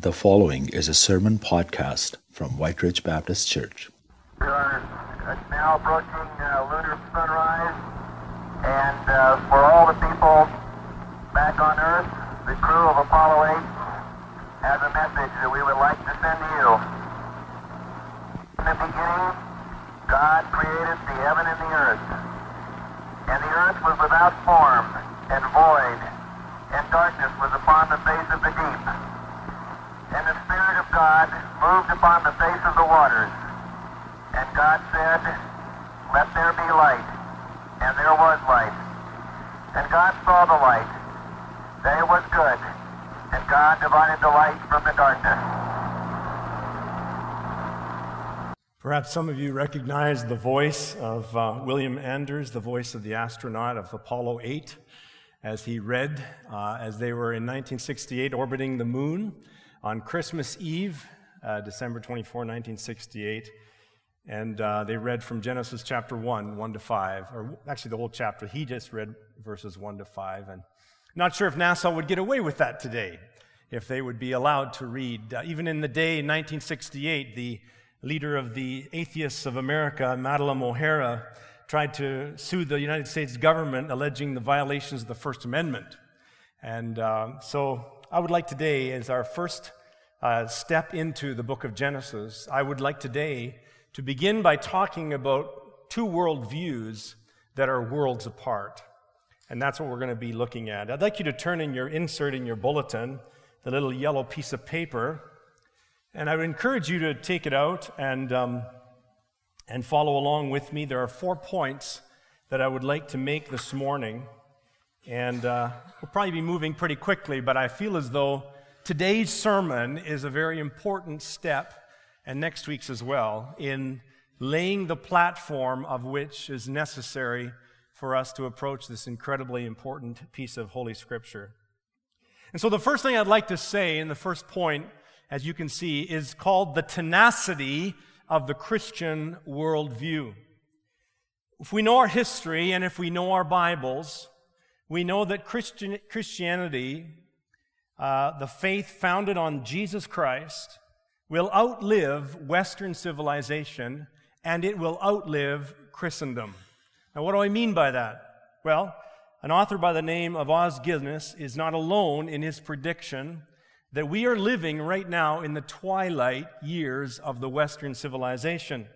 The following is a sermon podcast from White Ridge Baptist Church. We are now approaching uh, lunar sunrise, and uh, for all the people back on Earth, the crew of Apollo 8 has a message that we would like to send to you. In the beginning, God created the heaven and the earth, and the earth was without form and void, and darkness was upon the face of the deep. And the Spirit of God moved upon the face of the waters. And God said, Let there be light. And there was light. And God saw the light, that it was good. And God divided the light from the darkness. Perhaps some of you recognize the voice of uh, William Anders, the voice of the astronaut of Apollo 8, as he read uh, as they were in 1968 orbiting the moon on Christmas Eve, uh, December 24, 1968. And uh, they read from Genesis chapter 1, 1 to 5, or actually the whole chapter. He just read verses 1 to 5. And not sure if NASA would get away with that today, if they would be allowed to read. Uh, even in the day in 1968, the leader of the Atheists of America, Madalyn O'Hair, tried to sue the United States government alleging the violations of the First Amendment. And uh, so I would like today, as our first uh, step into the book of Genesis, I would like today to begin by talking about two worldviews that are worlds apart. And that's what we're going to be looking at. I'd like you to turn in your insert in your bulletin, the little yellow piece of paper, and I would encourage you to take it out and, um, and follow along with me. There are four points that I would like to make this morning. And uh, we'll probably be moving pretty quickly, but I feel as though today's sermon is a very important step, and next week's as well, in laying the platform of which is necessary for us to approach this incredibly important piece of Holy Scripture. And so, the first thing I'd like to say in the first point, as you can see, is called the tenacity of the Christian worldview. If we know our history and if we know our Bibles, we know that Christian, Christianity, uh, the faith founded on Jesus Christ, will outlive Western civilization and it will outlive Christendom. Now, what do I mean by that? Well, an author by the name of Os Guinness is not alone in his prediction that we are living right now in the twilight years of the Western civilization.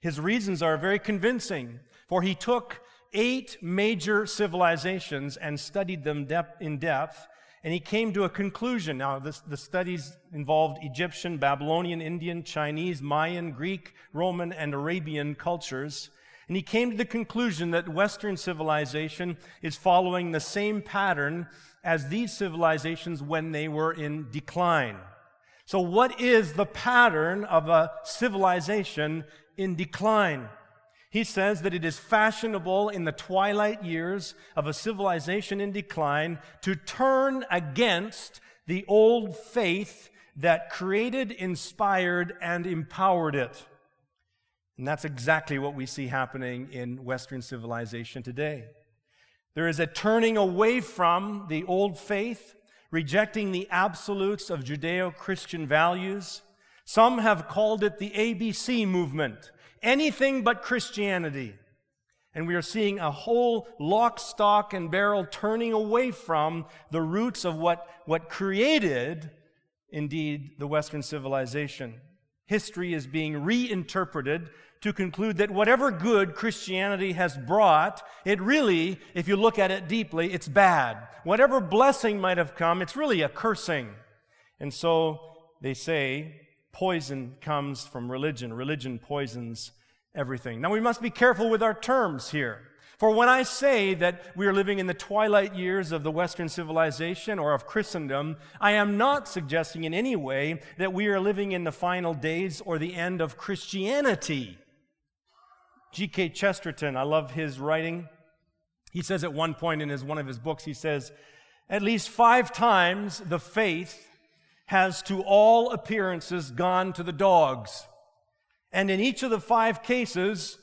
His reasons are very convincing, for he took eight major civilizations and studied them in depth, and he came to a conclusion. Now, this, the studies involved Egyptian, Babylonian, Indian, Chinese, Mayan, Greek, Roman, and Arabian cultures. And he came to the conclusion that Western civilization is following the same pattern as these civilizations when they were in decline. So, what is the pattern of a civilization in decline? He says that it is fashionable in the twilight years of a civilization in decline to turn against the old faith that created, inspired, and empowered it. And that's exactly what we see happening in Western civilization today. There is a turning away from the old faith, rejecting the absolutes of Judeo Christian values. Some have called it the ABC movement anything but Christianity. And we are seeing a whole lock, stock, and barrel turning away from the roots of what, what created, indeed, the Western civilization. History is being reinterpreted to conclude that whatever good Christianity has brought, it really, if you look at it deeply, it's bad. Whatever blessing might have come, it's really a cursing. And so they say poison comes from religion. Religion poisons everything. Now, we must be careful with our terms here. For when I say that we are living in the twilight years of the Western civilization or of Christendom, I am not suggesting in any way that we are living in the final days or the end of Christianity. G.K. Chesterton, I love his writing. He says at one point in his, one of his books, he says, At least five times the faith has to all appearances gone to the dogs. And in each of the five cases,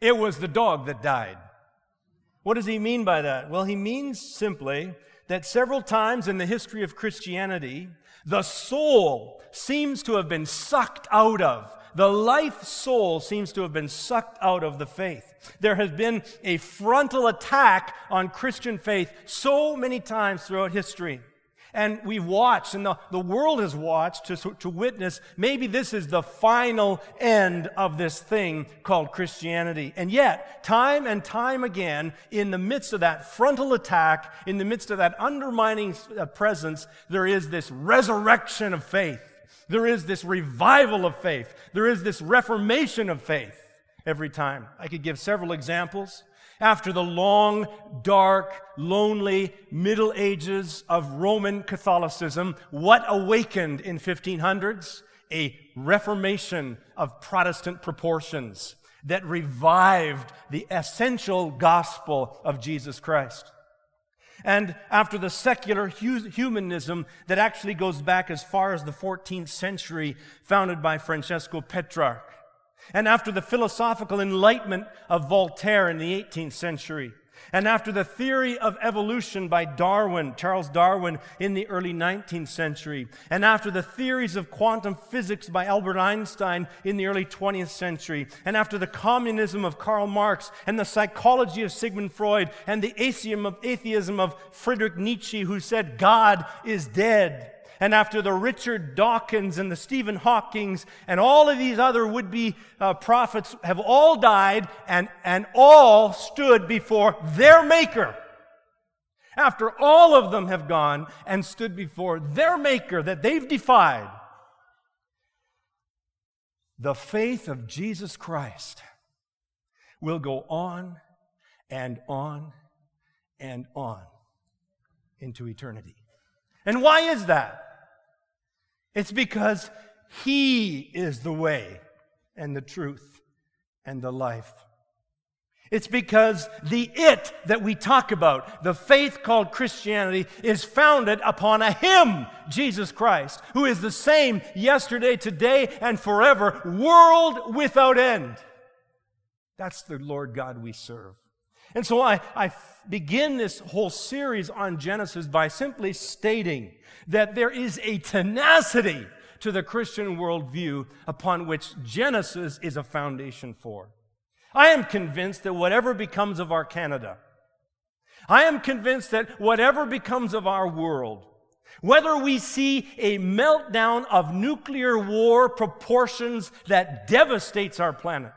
it was the dog that died. What does he mean by that? Well, he means simply that several times in the history of Christianity, the soul seems to have been sucked out of. The life soul seems to have been sucked out of the faith. There has been a frontal attack on Christian faith so many times throughout history. And we've watched, and the, the world has watched to, to witness maybe this is the final end of this thing called Christianity. And yet, time and time again, in the midst of that frontal attack, in the midst of that undermining uh, presence, there is this resurrection of faith. There is this revival of faith. There is this reformation of faith every time. I could give several examples. After the long, dark, lonely Middle Ages of Roman Catholicism, what awakened in 1500s? A reformation of Protestant proportions that revived the essential gospel of Jesus Christ. And after the secular humanism that actually goes back as far as the 14th century, founded by Francesco Petrarch, and after the philosophical enlightenment of Voltaire in the 18th century, and after the theory of evolution by Darwin, Charles Darwin, in the early 19th century, and after the theories of quantum physics by Albert Einstein in the early 20th century, and after the communism of Karl Marx, and the psychology of Sigmund Freud, and the atheism of, atheism of Friedrich Nietzsche, who said God is dead, and after the Richard Dawkins and the Stephen Hawkings and all of these other would be uh, prophets have all died and, and all stood before their Maker. After all of them have gone and stood before their Maker that they've defied, the faith of Jesus Christ will go on and on and on into eternity. And why is that? It's because He is the way and the truth and the life. It's because the it that we talk about, the faith called Christianity, is founded upon a Him, Jesus Christ, who is the same yesterday, today, and forever, world without end. That's the Lord God we serve. And so I, I begin this whole series on Genesis by simply stating that there is a tenacity to the Christian worldview upon which Genesis is a foundation for. I am convinced that whatever becomes of our Canada, I am convinced that whatever becomes of our world, whether we see a meltdown of nuclear war proportions that devastates our planet,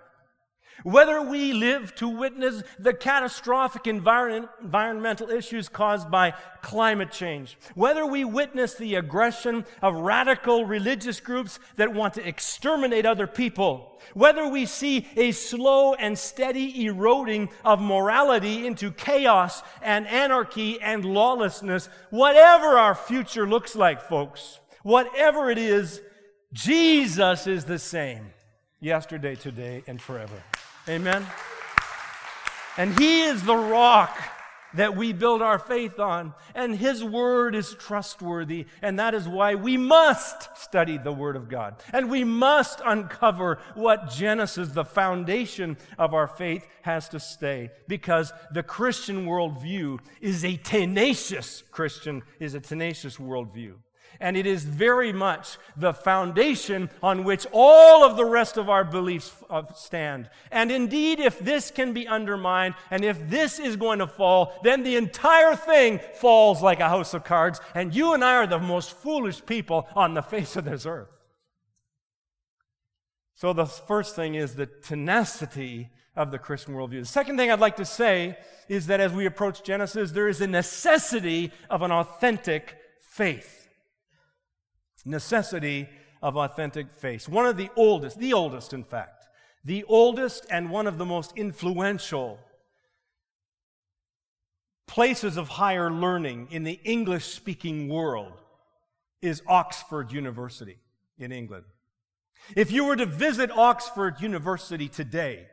whether we live to witness the catastrophic environ- environmental issues caused by climate change, whether we witness the aggression of radical religious groups that want to exterminate other people, whether we see a slow and steady eroding of morality into chaos and anarchy and lawlessness, whatever our future looks like, folks, whatever it is, Jesus is the same. Yesterday, today, and forever. Amen. And He is the rock that we build our faith on. And His Word is trustworthy. And that is why we must study the Word of God. And we must uncover what Genesis, the foundation of our faith, has to say. Because the Christian worldview is a tenacious Christian, is a tenacious worldview. And it is very much the foundation on which all of the rest of our beliefs uh, stand. And indeed, if this can be undermined and if this is going to fall, then the entire thing falls like a house of cards. And you and I are the most foolish people on the face of this earth. So, the first thing is the tenacity of the Christian worldview. The second thing I'd like to say is that as we approach Genesis, there is a necessity of an authentic faith necessity of authentic faith. One of the oldest, the oldest, in fact, the oldest and one of the most influential places of higher learning in the English speaking world is Oxford University in England. If you were to visit Oxford University today,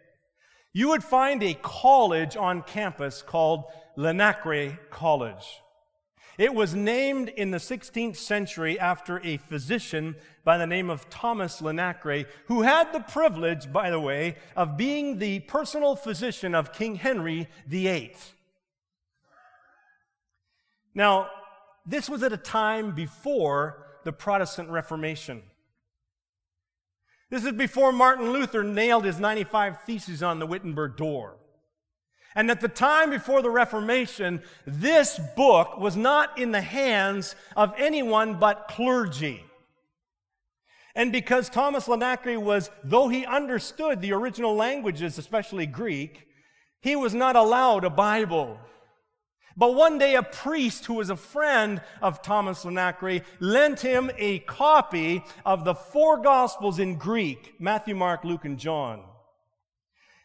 you would find a college on campus called Linacre College. It was named in the 16th century after a physician by the name of Thomas Linacre, who had the privilege, by the way, of being the personal physician of King Henry VIII. Now, this was at a time before the Protestant Reformation. This is before Martin Luther nailed his 95 Theses on the Wittenberg door. And at the time before the Reformation, this book was not in the hands of anyone but clergy. And because Thomas Linacre was, though he understood the original languages, especially Greek, he was not allowed a Bible. But one day, a priest who was a friend of Thomas Linacre lent him a copy of the four Gospels in Greek Matthew, Mark, Luke, and John.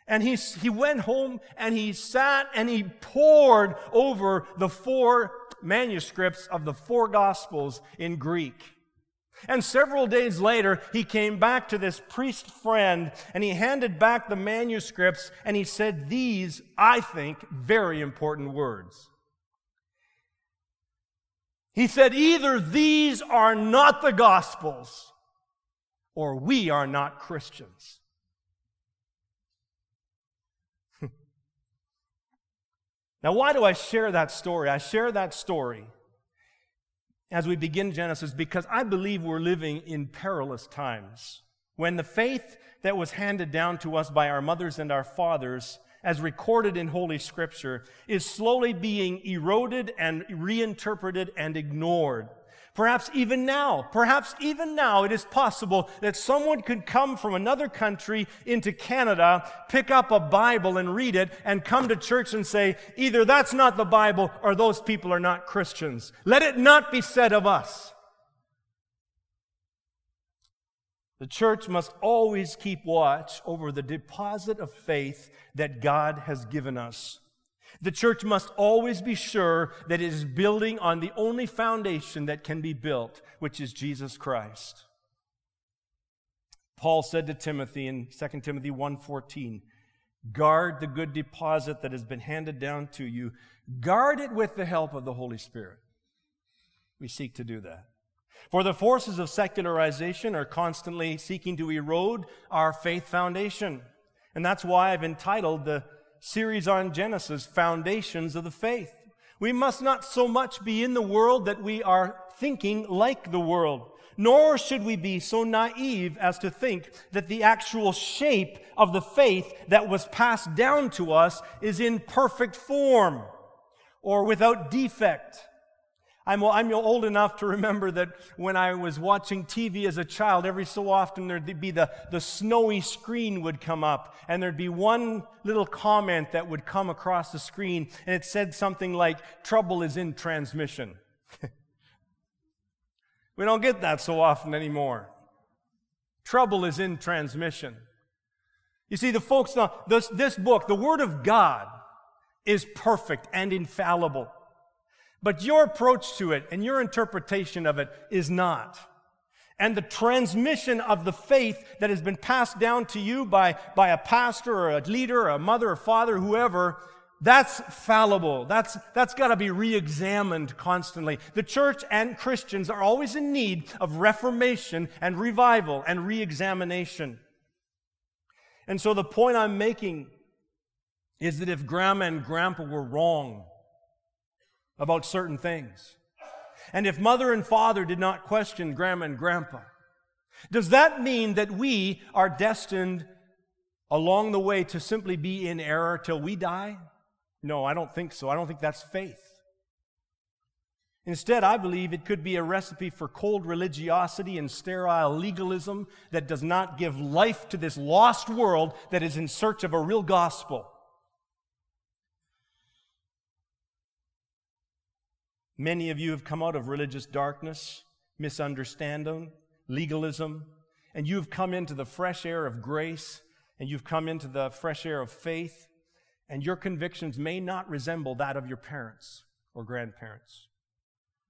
And he, he went home and he sat and he pored over the four manuscripts of the four Gospels in Greek. And several days later, he came back to this priest friend and he handed back the manuscripts and he said these, I think, very important words. He said, either these are not the Gospels or we are not Christians. Now, why do I share that story? I share that story as we begin Genesis because I believe we're living in perilous times when the faith that was handed down to us by our mothers and our fathers as recorded in Holy Scripture, is slowly being eroded and reinterpreted and ignored. Perhaps even now, perhaps even now, it is possible that someone could come from another country into Canada, pick up a Bible and read it, and come to church and say, either that's not the Bible or those people are not Christians. Let it not be said of us. The church must always keep watch over the deposit of faith that God has given us. The church must always be sure that it is building on the only foundation that can be built, which is Jesus Christ. Paul said to Timothy in 2 Timothy 1:14, "Guard the good deposit that has been handed down to you. Guard it with the help of the Holy Spirit." We seek to do that. For the forces of secularization are constantly seeking to erode our faith foundation. And that's why I've entitled the series on Genesis, Foundations of the Faith. We must not so much be in the world that we are thinking like the world, nor should we be so naive as to think that the actual shape of the faith that was passed down to us is in perfect form or without defect. I'm, I'm old enough to remember that when I was watching TV as a child, every so often there'd be the, the snowy screen would come up, and there'd be one little comment that would come across the screen, and it said something like, Trouble is in transmission. we don't get that so often anymore. Trouble is in transmission. You see, the folks, this, this book, the Word of God, is perfect and infallible. But your approach to it and your interpretation of it is not. And the transmission of the faith that has been passed down to you by, by a pastor or a leader or a mother or father, whoever, that's fallible. That's, that's got to be re examined constantly. The church and Christians are always in need of reformation and revival and re examination. And so the point I'm making is that if grandma and grandpa were wrong, about certain things. And if mother and father did not question grandma and grandpa, does that mean that we are destined along the way to simply be in error till we die? No, I don't think so. I don't think that's faith. Instead, I believe it could be a recipe for cold religiosity and sterile legalism that does not give life to this lost world that is in search of a real gospel. Many of you have come out of religious darkness, misunderstanding, legalism, and you've come into the fresh air of grace, and you've come into the fresh air of faith, and your convictions may not resemble that of your parents or grandparents.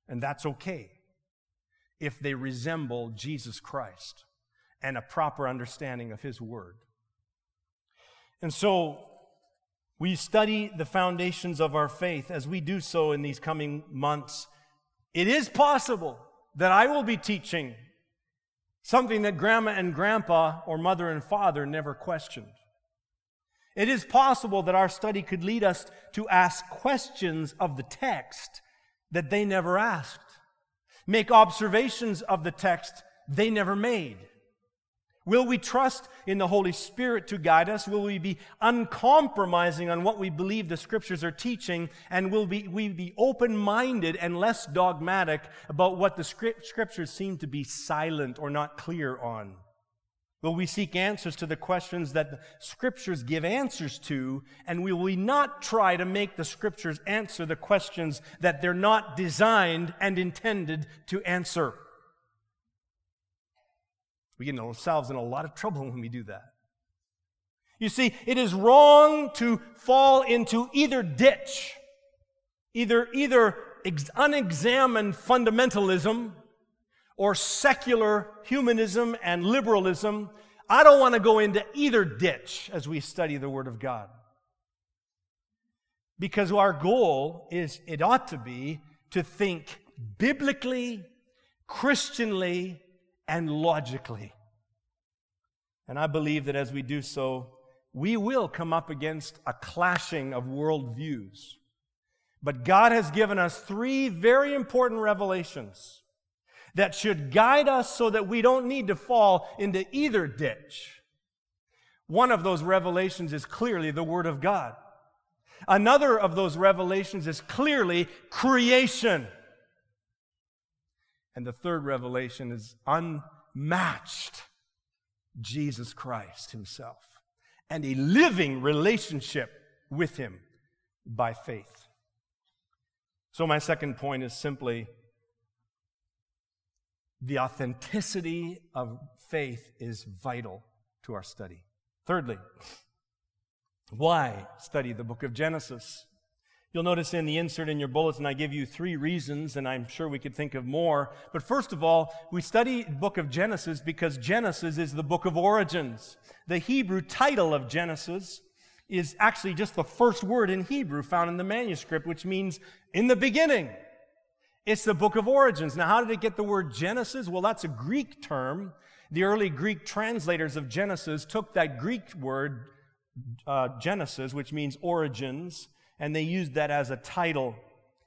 And that's okay if they resemble Jesus Christ and a proper understanding of His Word. And so, we study the foundations of our faith as we do so in these coming months. It is possible that I will be teaching something that grandma and grandpa or mother and father never questioned. It is possible that our study could lead us to ask questions of the text that they never asked, make observations of the text they never made. Will we trust in the Holy Spirit to guide us? Will we be uncompromising on what we believe the Scriptures are teaching? And will we, we be open minded and less dogmatic about what the Scriptures seem to be silent or not clear on? Will we seek answers to the questions that the Scriptures give answers to? And will we not try to make the Scriptures answer the questions that they're not designed and intended to answer? We get ourselves in a lot of trouble when we do that. You see, it is wrong to fall into either ditch, either, either unexamined fundamentalism or secular humanism and liberalism. I don't want to go into either ditch as we study the Word of God. Because our goal is, it ought to be, to think biblically, Christianly, and logically. And I believe that as we do so, we will come up against a clashing of worldviews. But God has given us three very important revelations that should guide us so that we don't need to fall into either ditch. One of those revelations is clearly the Word of God. Another of those revelations is clearly creation. And the third revelation is unmatched Jesus Christ Himself and a living relationship with Him by faith. So, my second point is simply the authenticity of faith is vital to our study. Thirdly, why study the book of Genesis? You'll notice in the insert in your bulletin, I give you three reasons, and I'm sure we could think of more. But first of all, we study book of Genesis because Genesis is the book of origins. The Hebrew title of Genesis is actually just the first word in Hebrew found in the manuscript, which means in the beginning. It's the book of origins. Now, how did it get the word Genesis? Well, that's a Greek term. The early Greek translators of Genesis took that Greek word, uh, Genesis, which means origins, and they used that as a title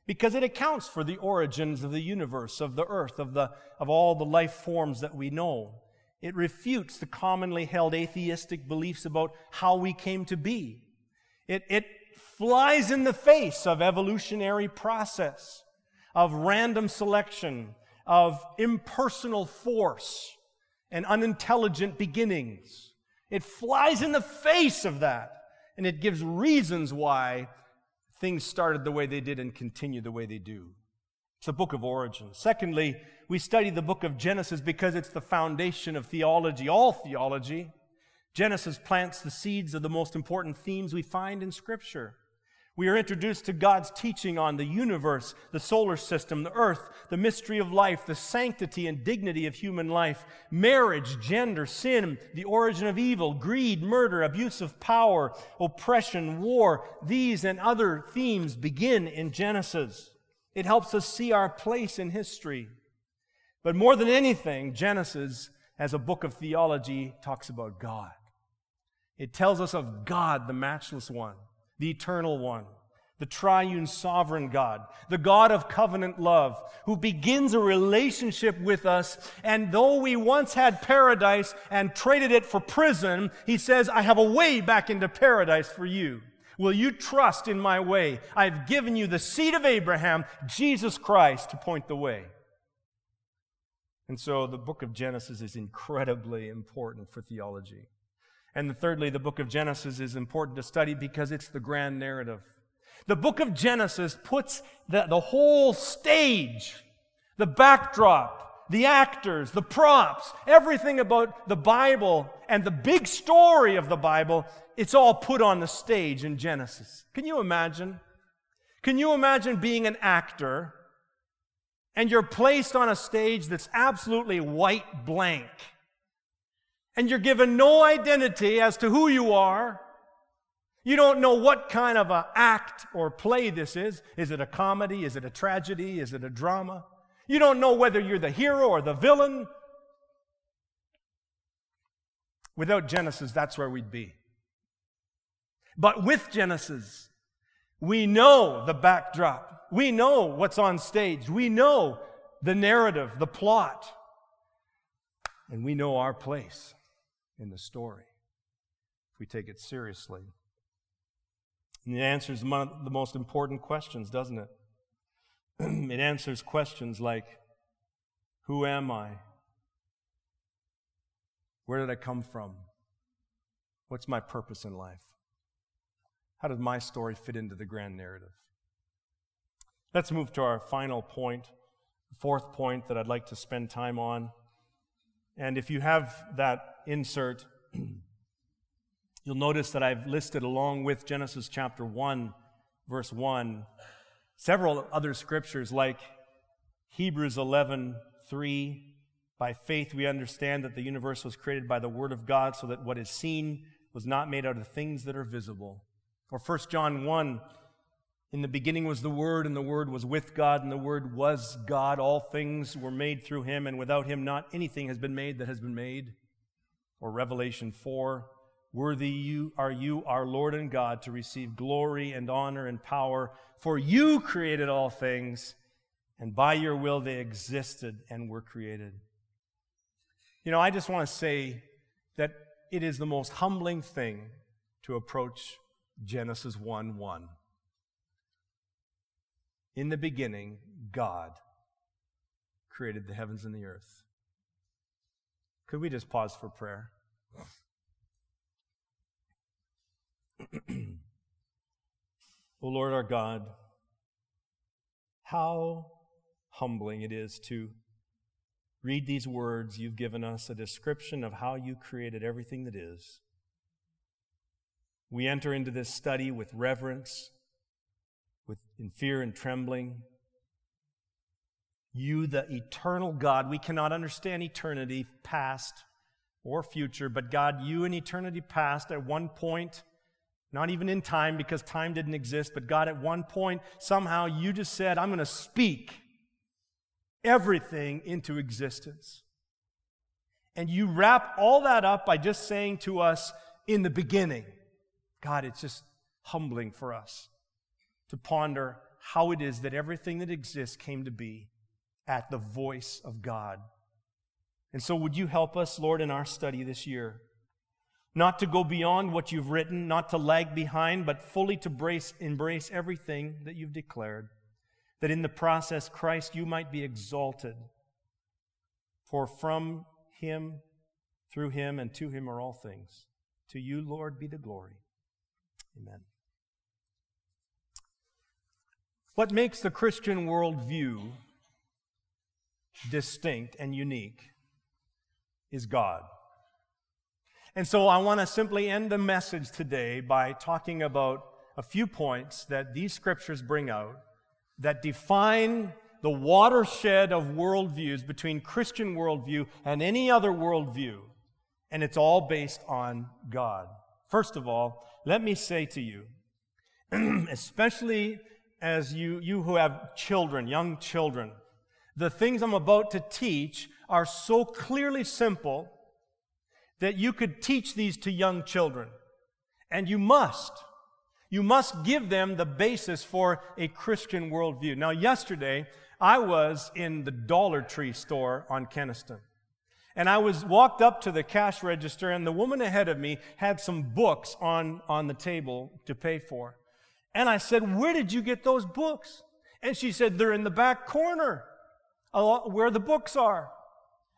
because it accounts for the origins of the universe, of the earth, of, the, of all the life forms that we know. It refutes the commonly held atheistic beliefs about how we came to be. It, it flies in the face of evolutionary process of random selection, of impersonal force, and unintelligent beginnings. It flies in the face of that, and it gives reasons why things started the way they did and continue the way they do. It's the book of origins. Secondly, we study the book of Genesis because it's the foundation of theology, all theology. Genesis plants the seeds of the most important themes we find in Scripture. We are introduced to God's teaching on the universe, the solar system, the earth, the mystery of life, the sanctity and dignity of human life, marriage, gender, sin, the origin of evil, greed, murder, abuse of power, oppression, war. These and other themes begin in Genesis. It helps us see our place in history. But more than anything, Genesis, as a book of theology, talks about God. It tells us of God, the matchless one the eternal one, the triune sovereign God, the God of covenant love, who begins a relationship with us. And though we once had paradise and traded it for prison, he says, I have a way back into paradise for you. Will you trust in my way? I've given you the seed of Abraham, Jesus Christ, to point the way. And so the book of Genesis is incredibly important for theology. And thirdly, the book of Genesis is important to study because it's the grand narrative. The book of Genesis puts the, the whole stage, the backdrop, the actors, the props, everything about the Bible and the big story of the Bible, it's all put on the stage in Genesis. Can you imagine? Can you imagine being an actor and you're placed on a stage that's absolutely white blank? And you're given no identity as to who you are. You don't know what kind of an act or play this is. Is it a comedy? Is it a tragedy? Is it a drama? You don't know whether you're the hero or the villain. Without Genesis, that's where we'd be. But with Genesis, we know the backdrop. We know what's on stage. We know the narrative, the plot. And we know our place in the story if we take it seriously. And it answers one of the most important questions, doesn't it? it answers questions like Who am I? Where did I come from? What's my purpose in life? How does my story fit into the grand narrative? Let's move to our final point, fourth point that I'd like to spend time on. And if you have that insert, you'll notice that I've listed along with Genesis chapter 1, verse 1, several other scriptures like Hebrews 11, 3. By faith, we understand that the universe was created by the Word of God, so that what is seen was not made out of things that are visible. Or 1 John 1, in the beginning was the Word, and the Word was with God, and the Word was God. All things were made through Him, and without Him, not anything has been made that has been made. Or Revelation 4, Worthy you are you, our Lord and God, to receive glory and honor and power, for you created all things, and by your will they existed and were created. You know, I just want to say that it is the most humbling thing to approach Genesis 1 1. In the beginning, God created the heavens and the earth. Could we just pause for prayer? o Lord our God, how humbling it is to read these words you've given us, a description of how you created everything that is. We enter into this study with reverence in fear and trembling. You, the eternal God, we cannot understand eternity past or future, but God, you in eternity past, at one point, not even in time because time didn't exist, but God, at one point, somehow you just said, I'm going to speak everything into existence. And you wrap all that up by just saying to us in the beginning, God, it's just humbling for us to ponder how it is that everything that exists came to be at the voice of God. And so, would you help us, Lord, in our study this year? Not to go beyond what you've written, not to lag behind, but fully to brace, embrace everything that you've declared. That in the process, Christ, you might be exalted. For from him, through him, and to him are all things. To you, Lord, be the glory. Amen. What makes the Christian worldview distinct and unique is God. And so I want to simply end the message today by talking about a few points that these scriptures bring out that define the watershed of worldviews between Christian worldview and any other worldview. And it's all based on God. First of all, let me say to you, especially as you, you who have children, young children, the things I'm about to teach are so clearly simple that you could teach these to young children. And you must. You must give them the basis for a Christian worldview. Now, yesterday, I was in the Dollar Tree store on Keniston. And I was walked up to the cash register, and the woman ahead of me had some books on, on the table to pay for. And I said, Where did you get those books? And she said, They're in the back corner where the books are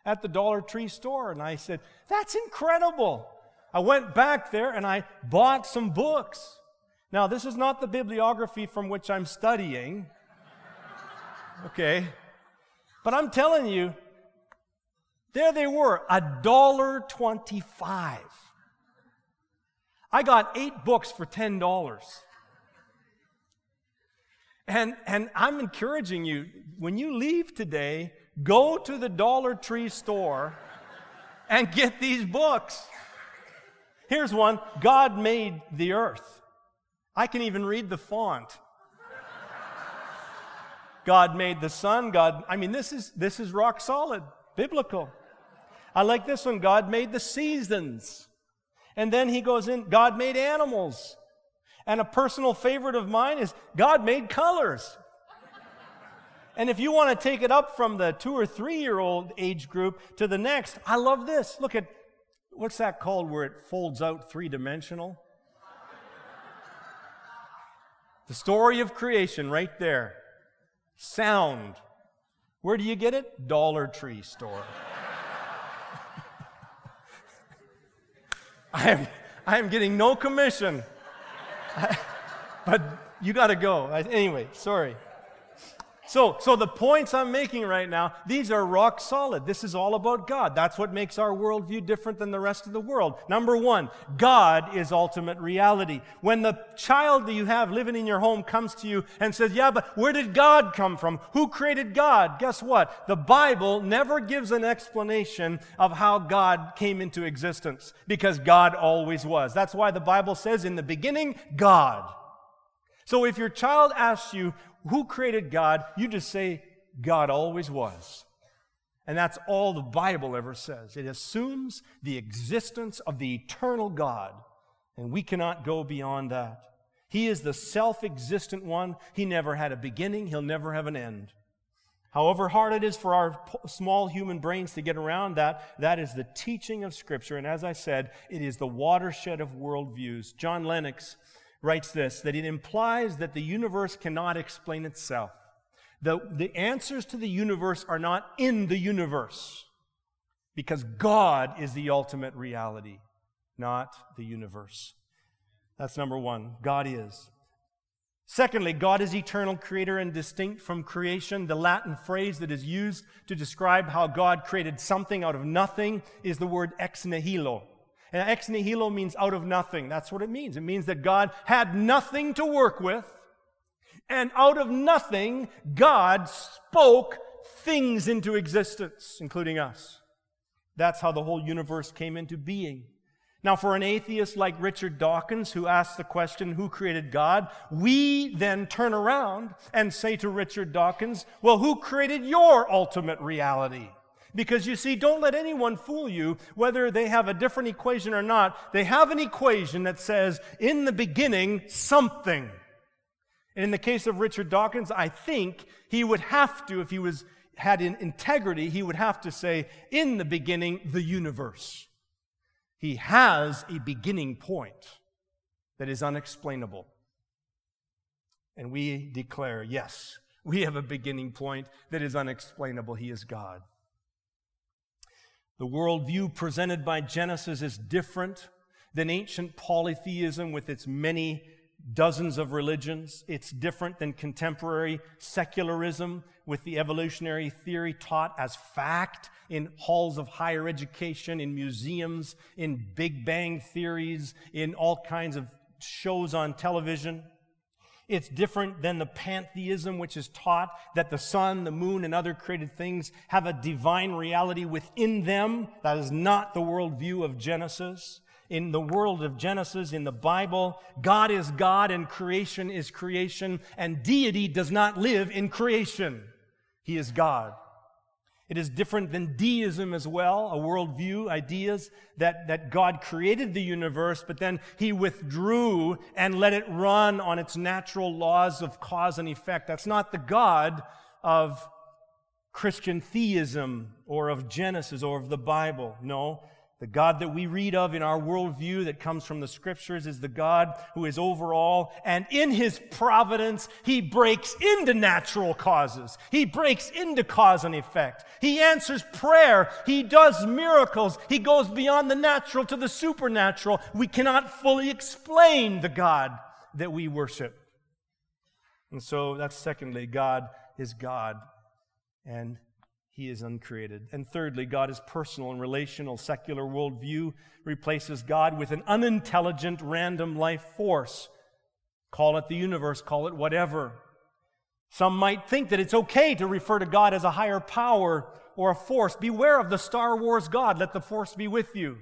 at the Dollar Tree store. And I said, That's incredible. I went back there and I bought some books. Now, this is not the bibliography from which I'm studying. Okay? But I'm telling you, there they were, a dollar twenty-five. I got eight books for ten dollars. And, and I'm encouraging you, when you leave today, go to the Dollar Tree store and get these books. Here's one God made the earth. I can even read the font. God made the sun. God, I mean, this is, this is rock solid, biblical. I like this one. God made the seasons. And then he goes in, God made animals. And a personal favorite of mine is God made colors. And if you want to take it up from the two or three year old age group to the next, I love this. Look at what's that called where it folds out three dimensional? the story of creation right there. Sound. Where do you get it? Dollar Tree store. I am, I am getting no commission. but you got to go. Anyway, sorry. So, so the points I'm making right now, these are rock solid. This is all about God. That's what makes our worldview different than the rest of the world. Number one, God is ultimate reality. When the child that you have living in your home comes to you and says, yeah, but where did God come from? Who created God? Guess what? The Bible never gives an explanation of how God came into existence because God always was. That's why the Bible says in the beginning, God. So if your child asks you, who created God, you just say, God always was. And that's all the Bible ever says. It assumes the existence of the eternal God, and we cannot go beyond that. He is the self existent one. He never had a beginning, he'll never have an end. However hard it is for our small human brains to get around that, that is the teaching of Scripture. And as I said, it is the watershed of worldviews. John Lennox writes this that it implies that the universe cannot explain itself. The, the answers to the universe are not in the universe because God is the ultimate reality, not the universe. That's number one. God is. Secondly, God is eternal creator and distinct from creation. The Latin phrase that is used to describe how God created something out of nothing is the word ex nihilo. And ex nihilo means out of nothing. That's what it means. It means that God had nothing to work with, and out of nothing, God spoke things into existence, including us. That's how the whole universe came into being. Now, for an atheist like Richard Dawkins, who asks the question, Who created God? we then turn around and say to Richard Dawkins, Well, who created your ultimate reality? Because you see, don't let anyone fool you whether they have a different equation or not. They have an equation that says, in the beginning, something. And in the case of Richard Dawkins, I think he would have to, if he was had in integrity, he would have to say, in the beginning, the universe. He has a beginning point that is unexplainable. And we declare, yes, we have a beginning point that is unexplainable. He is God. The worldview presented by Genesis is different than ancient polytheism with its many dozens of religions. It's different than contemporary secularism with the evolutionary theory taught as fact in halls of higher education, in museums, in Big Bang theories, in all kinds of shows on television. It's different than the pantheism, which is taught that the sun, the moon, and other created things have a divine reality within them. That is not the worldview of Genesis. In the world of Genesis, in the Bible, God is God and creation is creation, and deity does not live in creation. He is God. It is different than deism as well, a worldview, ideas that, that God created the universe, but then he withdrew and let it run on its natural laws of cause and effect. That's not the God of Christian theism or of Genesis or of the Bible. No, the God that we read of in our worldview that comes from the scriptures is the God who is over all. And in his providence, he breaks into natural causes. He breaks into cause and effect. He answers prayer. He does miracles. He goes beyond the natural to the supernatural. We cannot fully explain the God that we worship. And so that's secondly, God is God. And he is uncreated. And thirdly, God is personal and relational. Secular worldview replaces God with an unintelligent, random life force. Call it the universe, call it whatever. Some might think that it's okay to refer to God as a higher power or a force. Beware of the Star Wars God. Let the force be with you.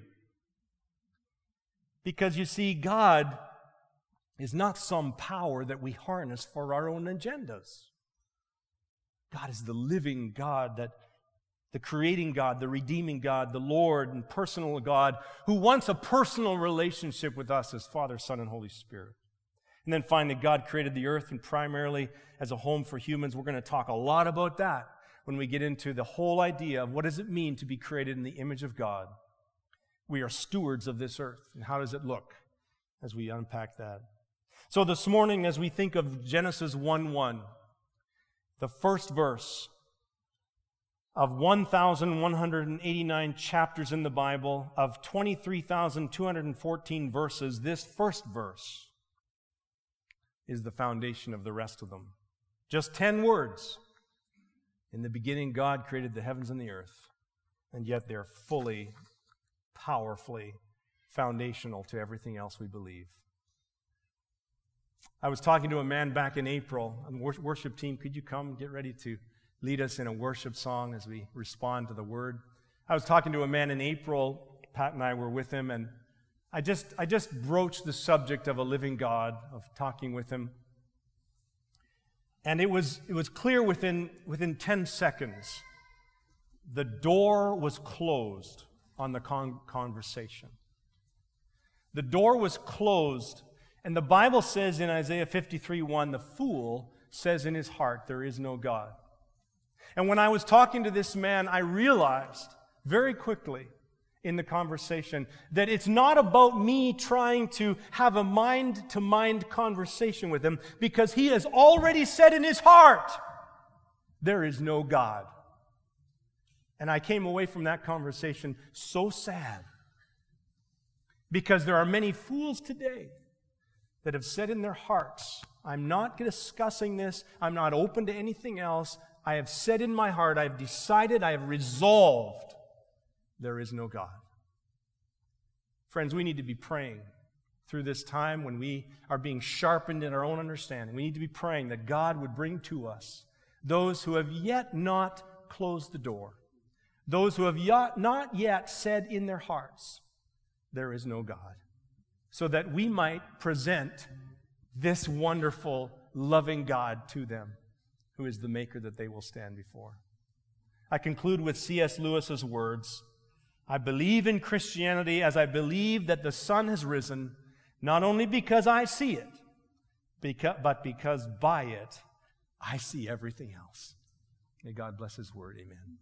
Because you see, God is not some power that we harness for our own agendas. God is the living God that the creating God, the redeeming God, the Lord and personal God who wants a personal relationship with us as Father, Son, and Holy Spirit. And then finally, God created the earth and primarily as a home for humans. We're going to talk a lot about that when we get into the whole idea of what does it mean to be created in the image of God. We are stewards of this earth. And how does it look as we unpack that? So this morning, as we think of Genesis 1 1, the first verse of 1,189 chapters in the Bible, of 23,214 verses, this first verse is the foundation of the rest of them. Just 10 words. In the beginning, God created the heavens and the earth, and yet they're fully, powerfully foundational to everything else we believe. I was talking to a man back in April, worship team, could you come get ready to lead us in a worship song as we respond to the word? I was talking to a man in April. Pat and I were with him, and I just, I just broached the subject of a living God, of talking with him. And it was, it was clear within, within 10 seconds the door was closed on the con- conversation. The door was closed, and the Bible says in Isaiah 53 1, the fool says in his heart, There is no God. And when I was talking to this man, I realized very quickly in the conversation that it's not about me trying to have a mind to mind conversation with him because he has already said in his heart, There is no God. And I came away from that conversation so sad because there are many fools today that have said in their hearts, I'm not discussing this, I'm not open to anything else. I have said in my heart, I have decided, I have resolved there is no God. Friends, we need to be praying through this time when we are being sharpened in our own understanding. We need to be praying that God would bring to us those who have yet not closed the door, those who have not yet said in their hearts, There is no God, so that we might present this wonderful, loving God to them, who is the maker that they will stand before. I conclude with C.S. Lewis's words I believe in Christianity as I believe that the sun has risen, not only because I see it, but because by it I see everything else. May God bless His word. Amen.